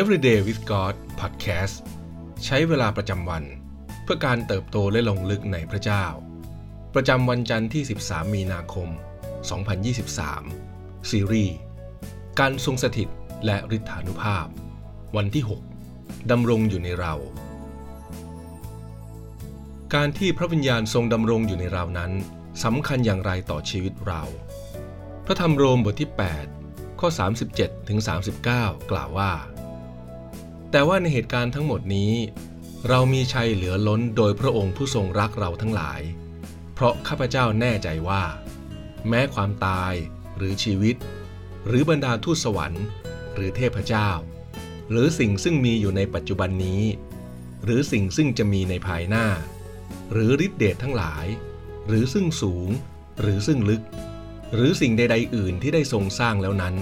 Everyday with God Podcast ใช้เวลาประจำวัน เพื่อการเติบโตและลงลึกในพระเจ้า ประจำวันจันทร์ที่ 13 มีนาคม 2023 ซีรีส์การทรงสถิตและฤทธานุภาพ วันที่ 6ดำรงอยู่ในเรา การที่พระวิญญาณทรงดำรงอยู่ในเรานั้นสำคัญอย่างไรต่อชีวิตเรา พระธรรมโรมบทที่ 8 ข้อ 37ถึง39 กล่าวว่า แต่ว่าในเหตุการณ์ทั้งหมดนี้ เรามีชัยเหลือล้นโดยพระองค์ผู้ทรงรักเราทั้งหลาย เพราะข้าพเจ้าแน่ใจว่า แม้ความตายหรือชีวิต หรือบรรดาทูตสวรรค์ หรือเทพเจ้า หรือสิ่งซึ่งมีอยู่ในปัจจุบันนี้ หรือสิ่งซึ่งจะมีในภายหน้า หรือฤทธิเดชทั้งหลาย หรือซึ่งสูง หรือซึ่งลึก หรือสิ่งใด ๆ อื่นที่ได้ทรงสร้างแล้วนั้น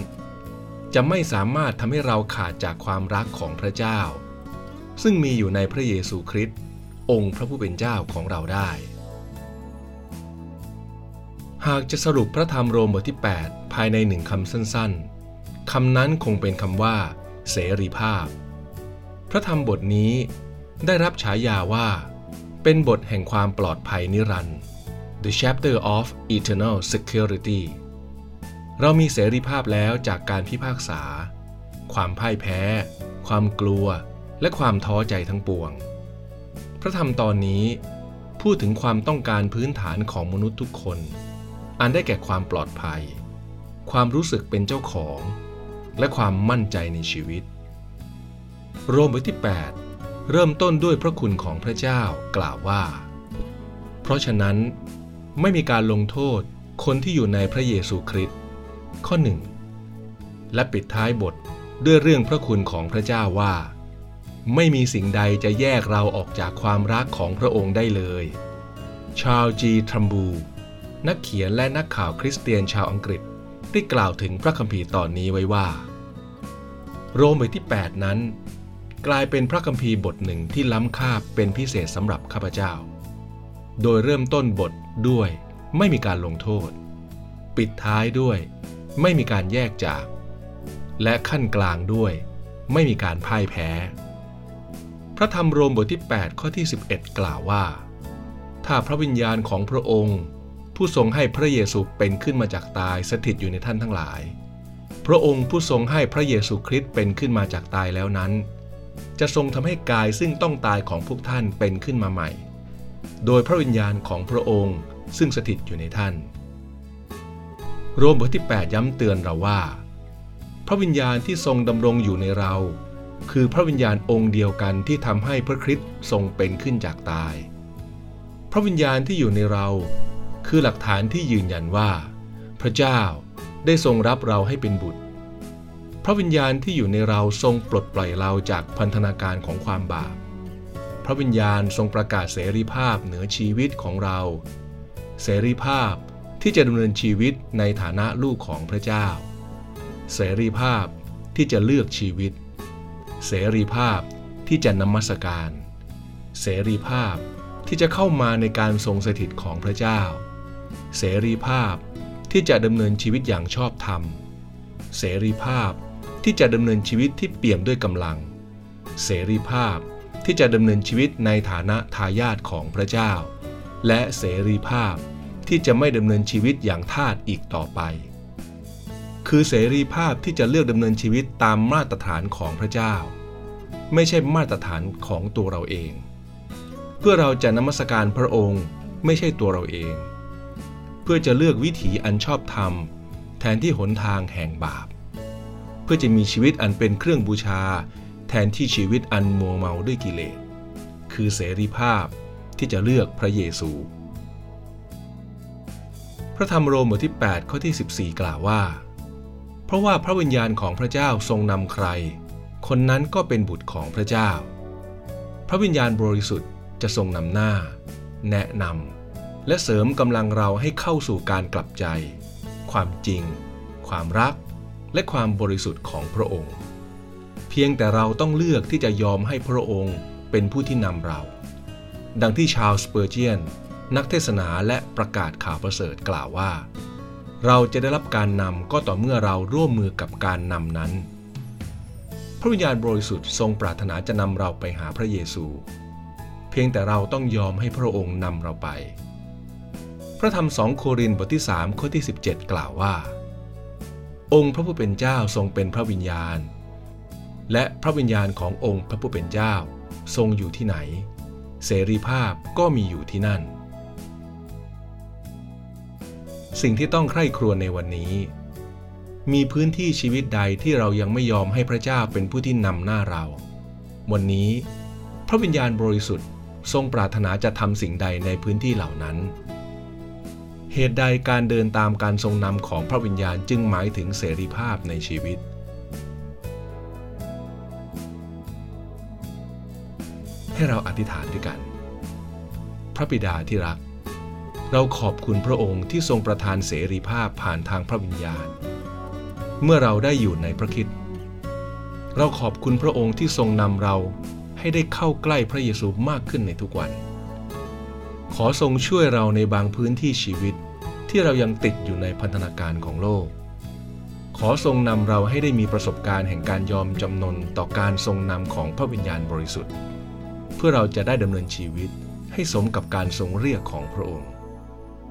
จะไม่สามารถทำให้เราขาดจากความรักของพระเจ้า ซึ่งมีอยู่ในพระเยซูคริสต์องค์พระผู้เป็นเจ้าของเราได้ หากจะสรุปพระธรรมโรมบทที่ 8 ภายในหนึ่งคำสั้นๆคำนั้นคงเป็นคำว่า เสรีภาพ พระธรรมบทนี้ได้รับฉายาว่า เป็นบทแห่งความปลอดภัยนิรันดร์ The Chapter of Eternal Security เรามีเสรีภาพแล้วจากการพิพากษา ความพ่ายแพ้ ความกลัว และความท้อใจทั้งปวง พระธรรมตอนนี้ พูดถึงความต้องการพื้นฐานของมนุษย์ทุกคน อันได้แก่ความปลอดภัย ความรู้สึกเป็นเจ้าของ และความมั่นใจในชีวิต โรมบทที่ 8 เริ่มต้นด้วยพระคุณของพระเจ้ากล่าวว่า เพราะฉะนั้นไม่มีการลงโทษคนที่อยู่ในพระเยซูคริสต์ ข้อหนึ่งและปิดท้ายบทด้วยเรื่องพระคุณของพระเจ้าว่า ไม่มีสิ่งใดจะแยกเราออกจากความรักของพระองค์ได้เลย ชาวจีทรัมบู นักเขียนและนักข่าวคริสเตียนชาวอังกฤษได้กล่าวถึงพระคัมภีร์ตอนนี้ไว้ว่า โรมบทที่ 8 นั้น กลายเป็นพระคัมภีร์บทหนึ่งที่ล้ำค่าเป็นพิเศษสำหรับข้าพเจ้า โดยเริ่มต้นบทด้วยไม่มีการลงโทษ ปิดท้ายด้วย ไม่มีการแยกจาก และขั้นกลางด้วย ไม่มีการพ่ายแพ้ พระธรรมโรมบทที่ 8 ข้อที่ 11 กล่าวว่า ถ้าพระวิญญาณของพระองค์ ผู้ทรงให้พระเยซูเป็นขึ้นมาจากตายสถิตอยู่ในท่านทั้งหลาย พระองค์ผู้ทรงให้พระเยซูคริสต์เป็นขึ้นมาจากตายแล้วนั้น จะทรงทำให้กายซึ่งต้องตายของพวกท่านเป็นขึ้นมาใหม่ โดยพระวิญญาณของพระองค์ซึ่งสถิตอยู่ในท่าน โรมบทที่ 8 ย้ำเตือนเราว่า พระวิญญาณที่ทรงดำรงอยู่ในเรา คือพระวิญญาณองค์เดียวกันที่ทำให้พระคริสต์ทรงเป็นขึ้นจากตาย พระวิญญาณที่อยู่ในเรา คือหลักฐานที่ยืนยันว่า พระเจ้าได้ทรงรับเราให้เป็นบุตร พระวิญญาณที่อยู่ในเราทรงปลดปล่อยเราจากพันธนาการของความบาป พระวิญญาณทรงประกาศเสรีภาพเหนือชีวิตของเรา เสรีภาพ ที่จะดำเนินชีวิตในฐานะลูกของพระเจ้า เสรีภาพที่จะเลือกชีวิต เสรีภาพที่จะนมัสการ เสรีภาพที่จะเข้ามาในการทรงสถิตของพระเจ้า เสรีภาพที่จะดำเนินชีวิตอย่างชอบธรรม เสรีภาพที่จะดำเนินชีวิตที่เปี่ยมด้วยกำลัง เสรีภาพที่จะดำเนินชีวิตในฐานะทายาทของพระเจ้า และเสรีภาพ ที่จะไม่ดำเนินชีวิตอย่างทาสอีกต่อไป คือเสรีภาพที่จะเลือกดำเนินชีวิตตามมาตรฐานของพระเจ้า ไม่ใช่มาตรฐานของตัวเราเอง เพื่อเราจะนมัสการพระองค์ไม่ใช่ตัวเราเอง เพื่อจะเลือกวิถีอันชอบธรรม แทนที่หนทางแห่งบาป เพื่อจะมีชีวิตอันเป็นเครื่องบูชา แทนที่ชีวิตอันมัวเมาด้วยกิเลส คือเสรีภาพที่จะเลือกพระเยซู ระธรรมโรมบทที่ 8 ข้อที่ 14 กล่าวว่า เพราะว่าพระวิญญาณของพระเจ้าทรงนำใคร คนนั้นก็เป็นบุตรของพระเจ้า พระวิญญาณบริสุทธิ์จะทรงนำหน้า แนะนำและเสริมกำลังเราให้เข้าสู่การกลับใจ ความจริง ความรัก และความบริสุทธิ์ของพระองค์ เพียงแต่เราต้องเลือกที่จะยอมให้พระองค์เป็นผู้ที่นำเรา ดังที่ชาวสเปอร์เจียน นักเทศนาและประกาศข่าวประเสริฐกล่าวว่า เราจะได้รับการนำก็ต่อเมื่อเราร่วมมือกับการนำนั้น พระวิญญาณบริสุทธิ์ทรงปรารถนาจะนำเราไปหาพระเยซู เพียงแต่เราต้องยอมให้พระองค์นำเราไป พระธรรมสองโครินธ์บทที่3ข้อที่ 17 กล่าวว่า องค์พระผู้เป็นเจ้าทรงเป็นพระวิญญาณ และพระวิญญาณขององค์พระผู้เป็นเจ้าทรงอยู่ที่ไหน เสรีภาพก็มีอยู่ที่นั่น สิ่งที่ต้องใคร่ครวญในวันนี้ มีพื้นที่ชีวิตใดที่เรายังไม่ยอมให้พระเจ้าเป็นผู้ที่นำหน้าเรา วันนี้ พระวิญญาณบริสุทธิ์ทรงปรารถนาจะทำสิ่งใดในพื้นที่เหล่านั้น เหตุใดการเดินตามการทรงนำของพระวิญญาณจึงหมายถึงเสรีภาพในชีวิตให้เราอธิษฐานด้วยกัน พระบิดาที่รัก เราขอบคุณพระองค์ที่ทรงประทานเสรีภาพผ่านทางพระวิญญาณ เมื่อเราได้อยู่ในพระคิดเราขอบคุณพระองค์ที่ทรงนำเราให้ได้เข้าใกล้พระเยซูมากขึ้นในทุกวัน ขอทรงช่วยเราในบางพื้นที่ชีวิตที่เรายังติดอยู่ในพันธนาการของโลก ขอทรงนำเราให้ได้มีประสบการณ์แห่งการยอมจำนนต่อการทรงนำของพระวิญญาณบริสุทธิ์ เพื่อเราจะได้ดำเนินชีวิตให้สมกับการทรงเรียกของพระองค์